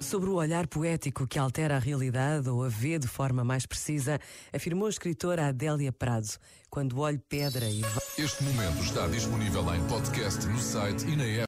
Sobre o olhar poético que altera a realidade ou a vê de forma mais precisa, afirmou a escritora Adélia Prado. Quando olho pedra e. Este momento está disponível em podcast no site e na app.